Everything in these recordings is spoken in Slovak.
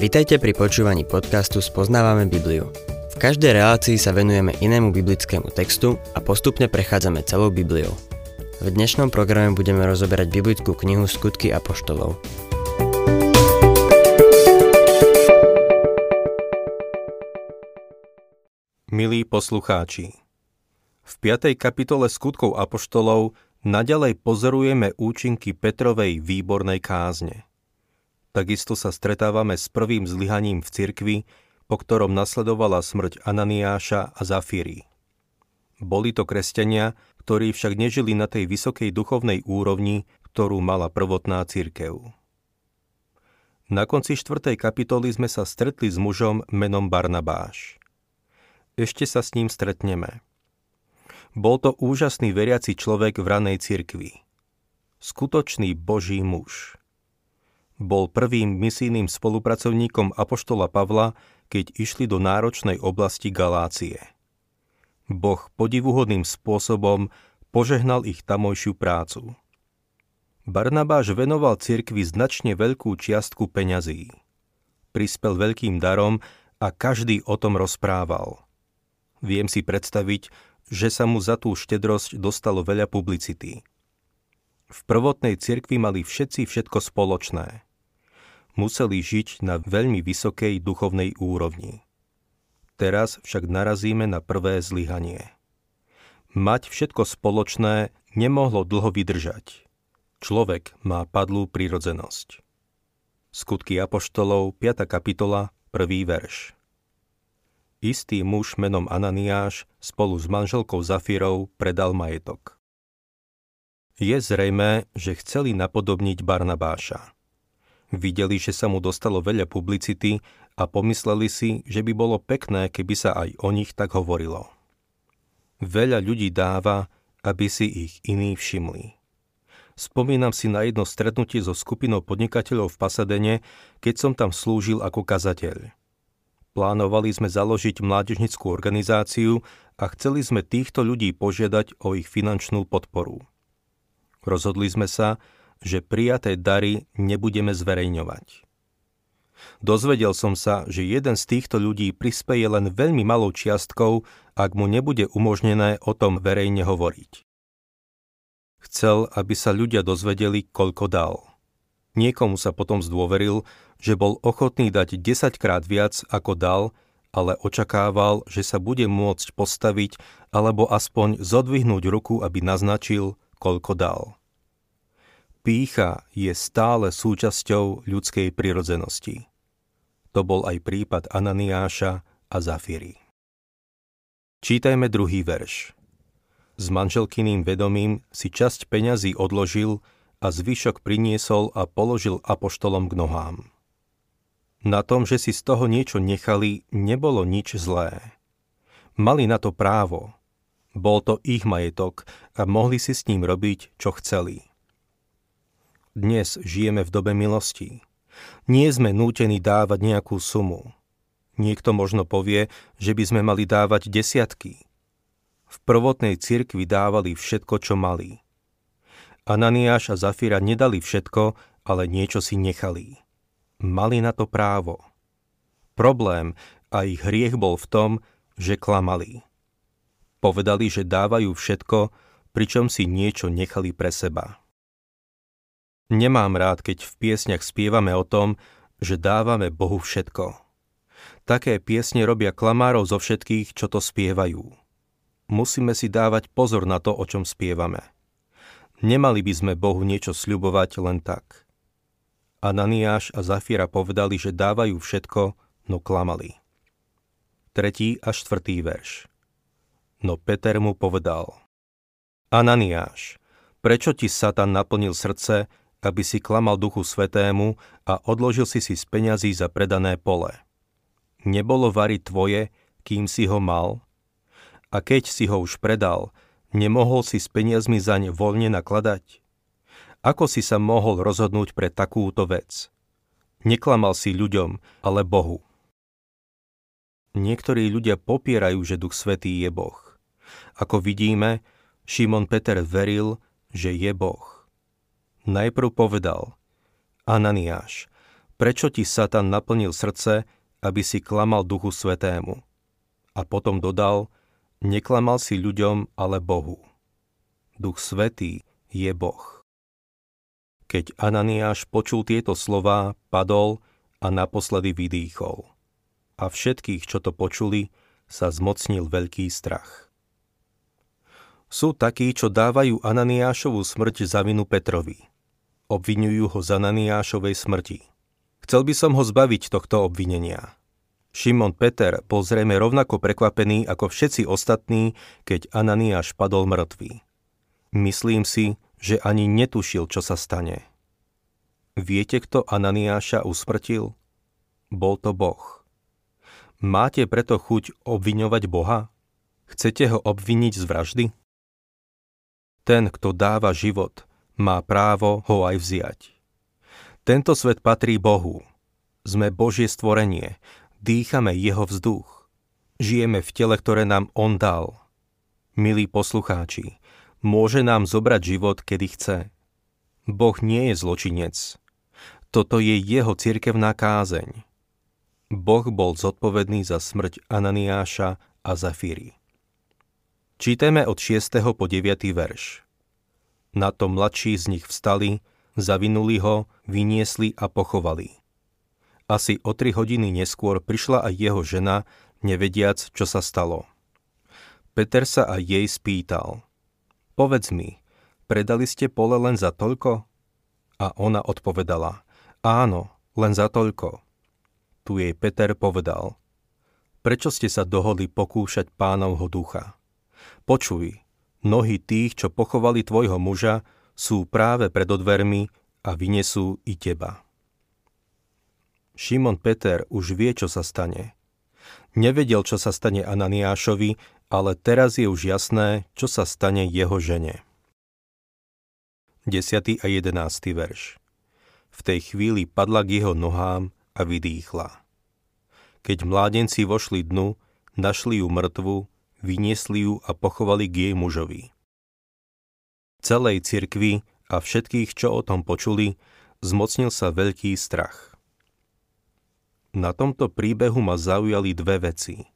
Vitajte pri počúvaní podcastu Spoznávame Bibliu. V každej relácii sa venujeme inému biblickému textu a postupne prechádzame celou Bibliou. V dnešnom programe budeme rozoberať biblickú knihu Skutky apoštolov. Milí poslucháči, v 5. kapitole Skutkov apoštolov naďalej pozorujeme účinky Petrovej výbornej kázne. Takisto sa stretávame s prvým zlyhaním v cirkvi, po ktorom nasledovala smrť Ananiáša a Zafíry. Boli to kresťania, ktorí však nežili na tej vysokej duchovnej úrovni, ktorú mala prvotná cirkev. Na konci 4. kapitoly sme sa stretli s mužom menom Barnabáš ešte sa s ním stretneme. Bol to úžasný veriaci človek v ranej cirkvi. Skutočný Boží muž. Bol prvým misijným spolupracovníkom Apoštola Pavla, keď išli do náročnej oblasti Galácie. Boh podivuhodným spôsobom požehnal ich tamojšiu prácu. Barnabáš venoval cirkvi značne veľkú čiastku peňazí. Prispel veľkým darom a každý o tom rozprával – Viem si predstaviť, že sa mu za tú štedrosť dostalo veľa publicity. V prvotnej cirkvi mali všetci všetko spoločné. Museli žiť na veľmi vysokej duchovnej úrovni. Teraz však narazíme na prvé zlyhanie. Mať všetko spoločné nemohlo dlho vydržať. Človek má padlú prirodzenosť. Skutky Apoštolov, 5. kapitola, 1. verš istý muž menom Ananiáš spolu s manželkou Zafírou predal majetok. Je zrejmé, že chceli napodobniť Barnabáša. Videli, že sa mu dostalo veľa publicity a pomysleli si, že by bolo pekné, keby sa aj o nich tak hovorilo. Veľa ľudí dáva, aby si ich iní všimli. Spomínam si na jedno stretnutie so skupinou podnikateľov v Pasadene, keď som tam slúžil ako kazateľ. Plánovali sme založiť mládežnickú organizáciu a chceli sme týchto ľudí požiadať o ich finančnú podporu. Rozhodli sme sa, že prijaté dary nebudeme zverejňovať. Dozvedel som sa, že jeden z týchto ľudí prispeje len veľmi malou čiastkou, ak mu nebude umožnené o tom verejne hovoriť. Chcel, aby sa ľudia dozvedeli, koľko dal. Niekomu sa potom zdôveril, že bol ochotný dať 10 krát viac ako dal, ale očakával, že sa bude môcť postaviť alebo aspoň zodvihnúť ruku, aby naznačil, koľko dal. Pícha je stále súčasťou ľudskej prirodzenosti. To bol aj prípad Ananiáša a Zafíry. Čítajme druhý verš. S manželkyným vedomím si časť peňazí odložil, a zvyšok priniesol a položil apoštolom k nohám. Na tom, že si z toho niečo nechali, nebolo nič zlé. Mali na to právo. Bol to ich majetok a mohli si s ním robiť, čo chceli. Dnes žijeme v dobe milosti. Nie sme nútení dávať nejakú sumu. Niekto možno povie, že by sme mali dávať desiatky. V prvotnej cirkvi dávali všetko, čo mali – Ananiáš a Zafira nedali všetko, ale niečo si nechali. Mali na to právo. Problém a ich hriech bol v tom, že klamali. Povedali, že dávajú všetko, pričom si niečo nechali pre seba. Nemám rád, keď v piesňach spievame o tom, že dávame Bohu všetko. Také piesne robia klamárov zo všetkých, čo to spievajú. Musíme si dávať pozor na to, o čom spievame. Nemali by sme Bohu niečo sľubovať len tak. Ananiáš a Zafira povedali, že dávajú všetko, no klamali. Tretí a štvrtý verš. No Peter mu povedal. Ananiáš, prečo ti Satan naplnil srdce, aby si klamal Duchu Svetému a odložil si si z peňazí za predané pole? Nebolo vary tvoje, kým si ho mal? A keď si ho už predal, Nemohol si s peniazmi zaň voľne nakladať? Ako si sa mohol rozhodnúť pre takúto vec? Neklamal si ľuďom, ale Bohu. Niektorí ľudia popierajú, že Duch Svetý je Boh. Ako vidíme, Šimon Peter veril, že je Boh. Najprv povedal, Ananiáš, prečo ti Satan naplnil srdce, aby si klamal Duchu Svetému. A potom dodal, neklamal si ľuďom, ale Bohu. Duch Svetý je Boh. Keď Ananiáš počul tieto slová, padol a naposledy vydýchol. A všetkých, čo to počuli, sa zmocnil veľký strach. Sú takí, čo dávajú Ananiášovú smrť za vinu Petrovi. Obvinujú ho z Ananiášovej smrti. Chcel by som ho zbaviť tohto obvinenia. Šimon Peter bol zrejme rovnako prekvapený ako všetci ostatní, keď Ananiáš padol mŕtvý. Myslím si, že ani netušil, čo sa stane. Viete, kto Ananiáša usmrtil? Bol to Boh. Máte preto chuť obviňovať Boha? Chcete ho obviniť z vraždy? Ten, kto dáva život, má právo ho aj vziať. Tento svet patrí Bohu. Sme Božie stvorenie, dýchame jeho vzduch. Žijeme v tele, ktoré nám On dal. Milí poslucháči, môže nám zobrať život, kedy chce. Boh nie je zločinec. Toto je jeho cirkevná kázeň. Boh bol zodpovedný za smrť Ananiáša a Zafíry. Čítame od 6. po 9. verš. Na to mladší z nich vstali, zavinuli ho, vyniesli a pochovali. Asi o tri hodiny neskôr prišla aj jeho žena, nevediac, čo sa stalo. Peter sa aj jej spýtal. Povedz mi, predali ste pole len za toľko? A ona odpovedala. Áno, len za toľko. Tu jej Peter povedal. Prečo ste sa dohodli pokúšať pánovho ducha? Počuj, Nohy tých, čo pochovali tvojho muža, sú práve pred odvermi a vynesú i teba. Šimon Peter už vie, čo sa stane. Nevedel, čo sa stane Ananiášovi, ale teraz je už jasné, čo sa stane jeho žene. 10. a 11. verš V tej chvíli padla k jeho nohám a vydýchla. Keď mládenci vošli dnu, našli ju mŕtvu vyniesli ju a pochovali k jej mužovi. Celej cirkvi a všetkých, čo o tom počuli, zmocnil sa veľký strach. Na tomto príbehu ma zaujali dve veci.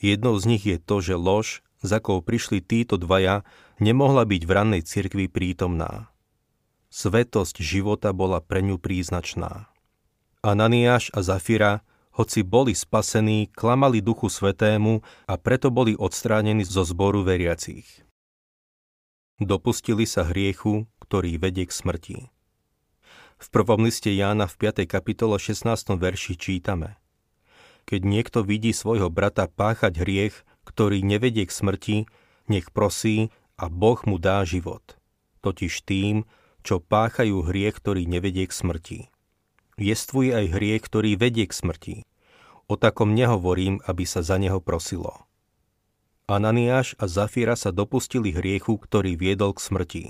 Jednou z nich je to, že lož, za kou prišli títo dvaja, nemohla byť v rannej cirkvi prítomná. Svetosť života bola pre ňu príznačná. Ananiáš a Zafira hoci boli spasení, klamali Duchu Svetému a preto boli odstránení zo zboru veriacich. Dopustili sa hriechu, ktorý vedie k smrti. V prvom liste Jána v 5. kapitole 16. verši čítame Keď niekto vidí svojho brata páchať hriech, ktorý nevedie k smrti, nech prosí a Boh mu dá život. Totiž tým, čo páchajú hriech, ktorý nevedie k smrti. Jestvuje aj hriech, ktorý vedie k smrti. O takom nehovorím, aby sa za neho prosilo. Ananiáš a Zafira sa dopustili hriechu, ktorý viedol k smrti.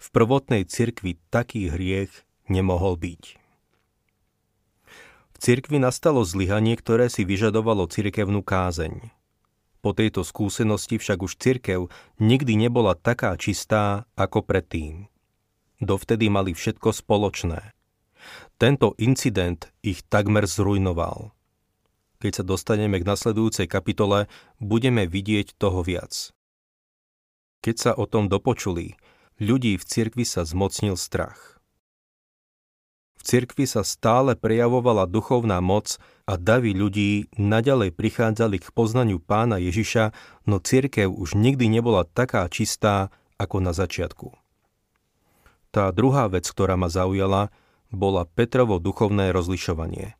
V prvotnej cirkvi taký hriech nemohol byť. V cirkvi nastalo zlyhanie, ktoré si vyžadovalo cirkevnú kázeň. Po tejto skúsenosti však už cirkev nikdy nebola taká čistá ako predtým. Dovtedy mali všetko spoločné. Tento incident ich takmer zrujnoval keď sa dostaneme k nasledujúcej kapitole, budeme vidieť toho viac. Keď sa o tom dopočuli, ľudí v cirkvi sa zmocnil strach. V cirkvi sa stále prejavovala duchovná moc a davy ľudí naďalej prichádzali k poznaniu pána Ježiša, no cirkev už nikdy nebola taká čistá ako na začiatku. Tá druhá vec, ktorá ma zaujala, bola Petrovo duchovné rozlišovanie.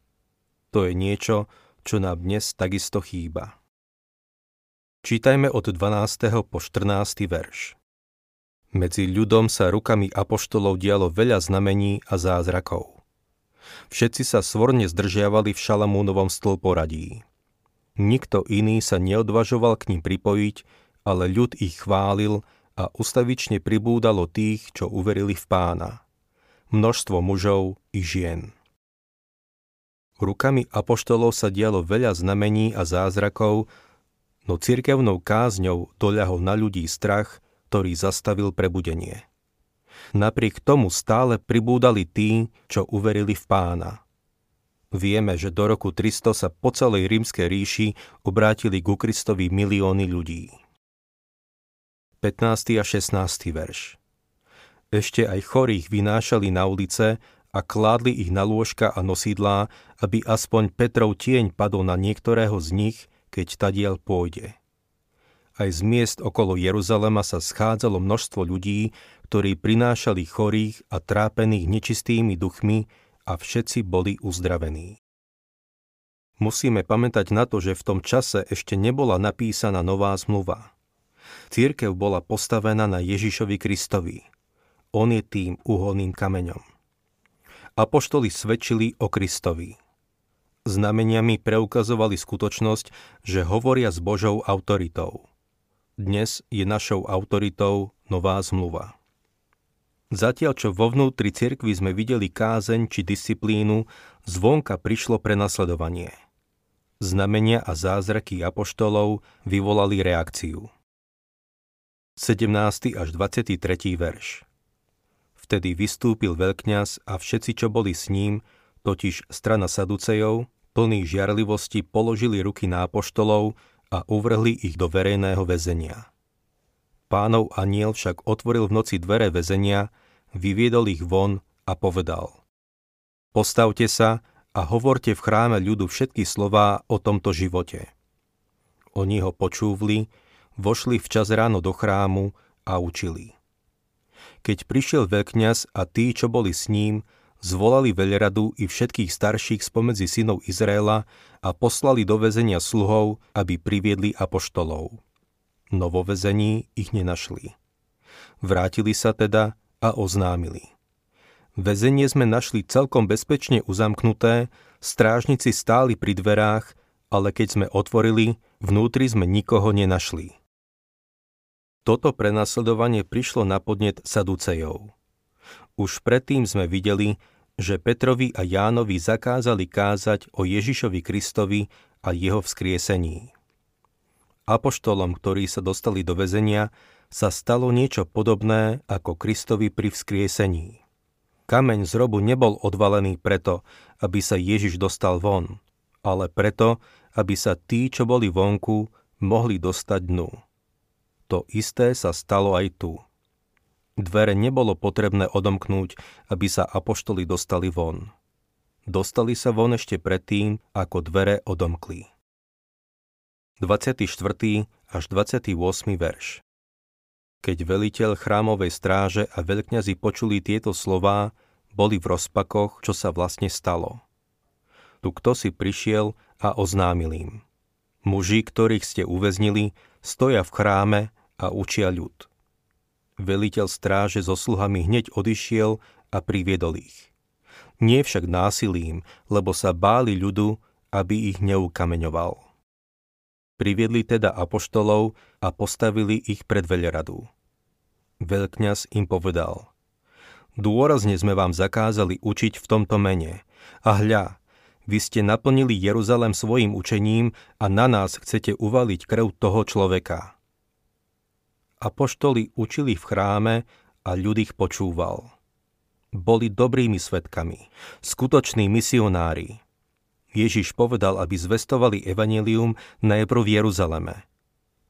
To je niečo, čo nám dnes takisto chýba. Čítajme od 12. po 14. verš. Medzi ľudom sa rukami apoštolov dialo veľa znamení a zázrakov. Všetci sa svorne zdržiavali v Šalamúnovom stĺporadí. Nikto iný sa neodvažoval k ním pripojiť, ale ľud ich chválil a ustavične pribúdalo tých, čo uverili v pána. Množstvo mužov i žien. Rukami apoštolov sa dialo veľa znamení a zázrakov, no cirkevnou kázňou doľahol na ľudí strach, ktorý zastavil prebudenie. Napriek tomu stále pribúdali tí, čo uverili v pána. Vieme, že do roku 300 sa po celej rímskej ríši obrátili ku Kristovi milióny ľudí. 15. a 16. verš Ešte aj chorých vynášali na ulice a kládli ich na lôžka a nosidlá, aby aspoň Petrov tieň padol na niektorého z nich, keď tadiel pôjde. Aj z miest okolo Jeruzalema sa schádzalo množstvo ľudí, ktorí prinášali chorých a trápených nečistými duchmi a všetci boli uzdravení. Musíme pamätať na to, že v tom čase ešte nebola napísaná nová zmluva. Církev bola postavená na Ježišovi Kristovi. On je tým uholným kameňom. Apoštoli svedčili o Kristovi. Znameniami preukazovali skutočnosť, že hovoria s Božou autoritou – dnes je našou autoritou nová zmluva. Zatiaľ, čo vo vnútri cirkvi sme videli kázeň či disciplínu, zvonka prišlo prenasledovanie. Znamenia a zázraky apoštolov vyvolali reakciu. 17. až 23. verš Vtedy vystúpil veľkňaz a všetci, čo boli s ním, totiž strana Saducejov, plný žiarlivosti položili ruky na apoštolov a uvrhli ich do verejného väzenia. Pánov aniel však otvoril v noci dvere väzenia, vyviedol ich von a povedal Postavte sa a hovorte v chráme ľudu všetky slová o tomto živote. Oni ho počúvli, vošli včas ráno do chrámu a učili. Keď prišiel veľkňaz a tí, čo boli s ním, zvolali veľradu i všetkých starších spomedzi synov Izraela a poslali do väzenia sluhov, aby priviedli apoštolov. No vo väzení ich nenašli. Vrátili sa teda a oznámili. Väzenie sme našli celkom bezpečne uzamknuté, strážnici stáli pri dverách, ale keď sme otvorili, vnútri sme nikoho nenašli. Toto prenasledovanie prišlo na podnet Saducejov. Už predtým sme videli, že Petrovi a Jánovi zakázali kázať o Ježišovi Kristovi a jeho vzkriesení. Apoštolom, ktorí sa dostali do väzenia, sa stalo niečo podobné ako Kristovi pri vzkriesení. Kameň z robu nebol odvalený preto, aby sa Ježiš dostal von, ale preto, aby sa tí, čo boli vonku, mohli dostať dnu. To isté sa stalo aj tu. Dvere nebolo potrebné odomknúť, aby sa apoštoli dostali von. Dostali sa von ešte predtým, ako dvere odomkli. 24. až 28. verš Keď veliteľ chrámovej stráže a veľkňazi počuli tieto slová, boli v rozpakoch, čo sa vlastne stalo. Tu kto si prišiel a oznámil im. Muži, ktorých ste uväznili, stoja v chráme a učia ľud. Veliteľ stráže so sluhami hneď odišiel a priviedol ich. Nie však násilím, lebo sa báli ľudu, aby ich neukameňoval. Priviedli teda apoštolov a postavili ich pred veľradu. Veľkňaz im povedal, Dôrazne sme vám zakázali učiť v tomto mene. A hľa, vy ste naplnili Jeruzalem svojim učením a na nás chcete uvaliť krv toho človeka. Apoštoli učili v chráme a ľud ich počúval. Boli dobrými svetkami, skutoční misionári. Ježiš povedal, aby zvestovali evanelium najprv v Jeruzaleme.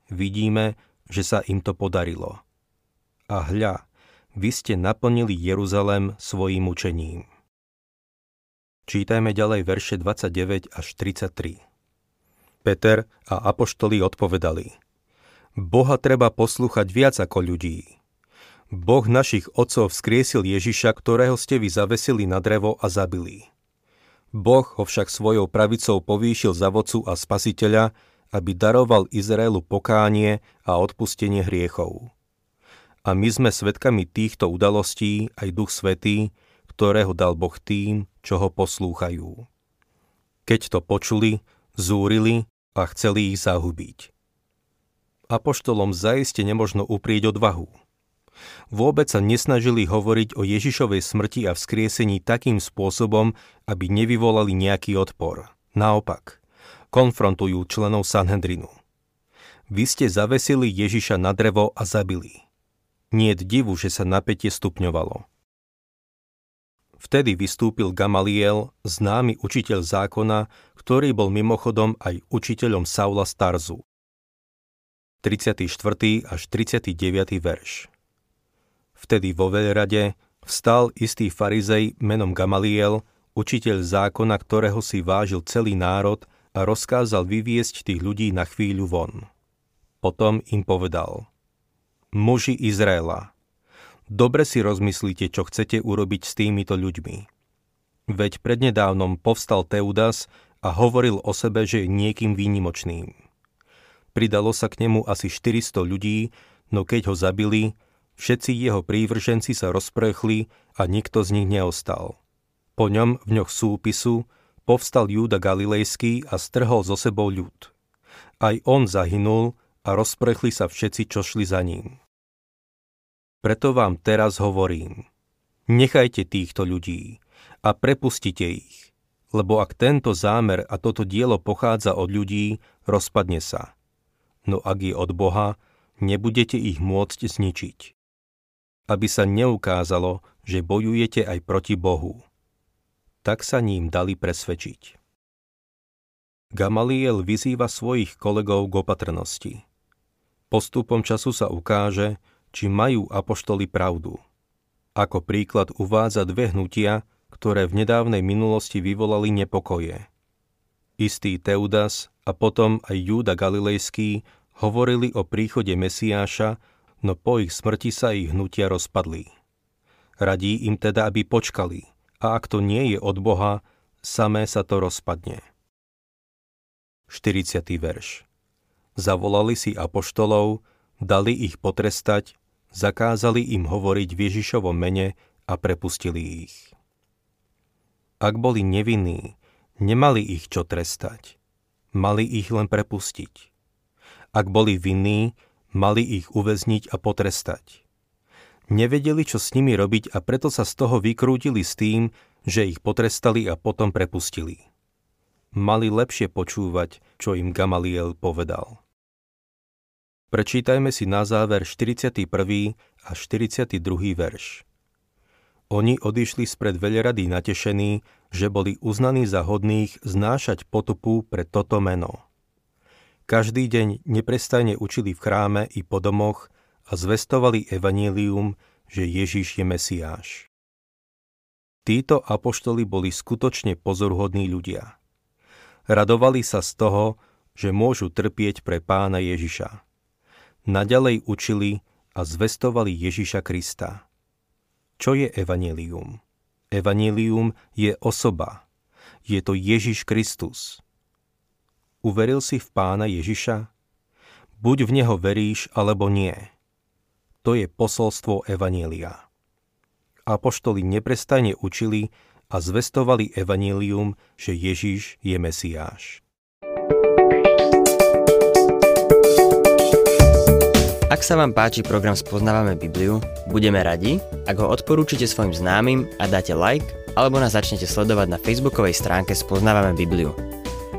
Vidíme, že sa im to podarilo. A hľa, vy ste naplnili Jeruzalem svojim učením. Čítajme ďalej verše 29 až 33. Peter a apoštoli odpovedali – Boha treba poslúchať viac ako ľudí. Boh našich otcov vzkriesil Ježiša, ktorého ste vy zavesili na drevo a zabili. Boh ho však svojou pravicou povýšil za vodcu a spasiteľa, aby daroval Izraelu pokánie a odpustenie hriechov. A my sme svedkami týchto udalostí aj Duch Svetý, ktorého dal Boh tým, čo ho poslúchajú. Keď to počuli, zúrili a chceli ich zahubiť apoštolom zaiste nemožno uprieť odvahu. Vôbec sa nesnažili hovoriť o Ježišovej smrti a vzkriesení takým spôsobom, aby nevyvolali nejaký odpor. Naopak, konfrontujú členov Sanhedrinu. Vy ste zavesili Ježiša na drevo a zabili. Nie divu, že sa napätie stupňovalo. Vtedy vystúpil Gamaliel, známy učiteľ zákona, ktorý bol mimochodom aj učiteľom Saula Starzu. 34. až 39. verš Vtedy vo veľrade vstal istý farizej menom Gamaliel, učiteľ zákona, ktorého si vážil celý národ a rozkázal vyviesť tých ľudí na chvíľu von. Potom im povedal, muži Izraela, Dobre si rozmyslíte, čo chcete urobiť s týmito ľuďmi. Veď prednedávnom povstal Teudas a hovoril o sebe, že je niekým výnimočným. Pridalo sa k nemu asi 400 ľudí, no keď ho zabili, všetci jeho prívrženci sa rozprechli a nikto z nich neostal. Po ňom v ňoch súpisu povstal Júda Galilejský a strhol zo sebou ľud. Aj on zahynul a rozprechli sa všetci, čo šli za ním. Preto vám teraz hovorím, nechajte týchto ľudí a prepustite ich, lebo ak tento zámer a toto dielo pochádza od ľudí, rozpadne sa. No ak je od Boha, nebudete ich môcť zničiť. Aby sa neukázalo, že bojujete aj proti Bohu. Tak sa ním dali presvedčiť. Gamaliel vyzýva svojich kolegov k opatrnosti. Postupom času sa ukáže, či majú apoštoli pravdu. Ako príklad uvádza dve hnutia, ktoré v nedávnej minulosti vyvolali nepokoje. Istý Teudas a potom aj Júda Galilejský hovorili o príchode Mesiáša, no po ich smrti sa ich hnutia rozpadli. Radí im teda, aby počkali, a ak to nie je od Boha, samé sa to rozpadne. 40. verš Zavolali si apoštolov, dali ich potrestať, zakázali im hovoriť v Ježišovom mene a prepustili ich. Ak boli nevinní, nemali ich čo trestať. Mali ich len prepustiť. Ak boli vinní, mali ich uväzniť a potrestať. Nevedeli, čo s nimi robiť a preto sa z toho vykrútili s tým, že ich potrestali a potom prepustili. Mali lepšie počúvať, čo im Gamaliel povedal. Prečítajme si na záver 41. a 42. verš. Oni odišli spred veľrady natešení, že boli uznaní za hodných znášať potupu pre toto meno. Každý deň neprestajne učili v chráme i po domoch a zvestovali evanílium, že Ježiš je Mesiáš. Títo apoštoli boli skutočne pozorhodní ľudia. Radovali sa z toho, že môžu trpieť pre pána Ježiša naďalej učili a zvestovali Ježiša Krista. Čo je evanelium? Evanelium je osoba. Je to Ježiš Kristus. Uveril si v pána Ježiša? Buď v neho veríš, alebo nie. To je posolstvo Evanielia. Apoštoli neprestajne učili a zvestovali Evangelium, že Ježiš je Mesiáš. Ak sa vám páči program Spoznávame Bibliu, budeme radi, ak ho odporúčite svojim známym a dáte like, alebo nás začnete sledovať na facebookovej stránke Spoznávame Bibliu.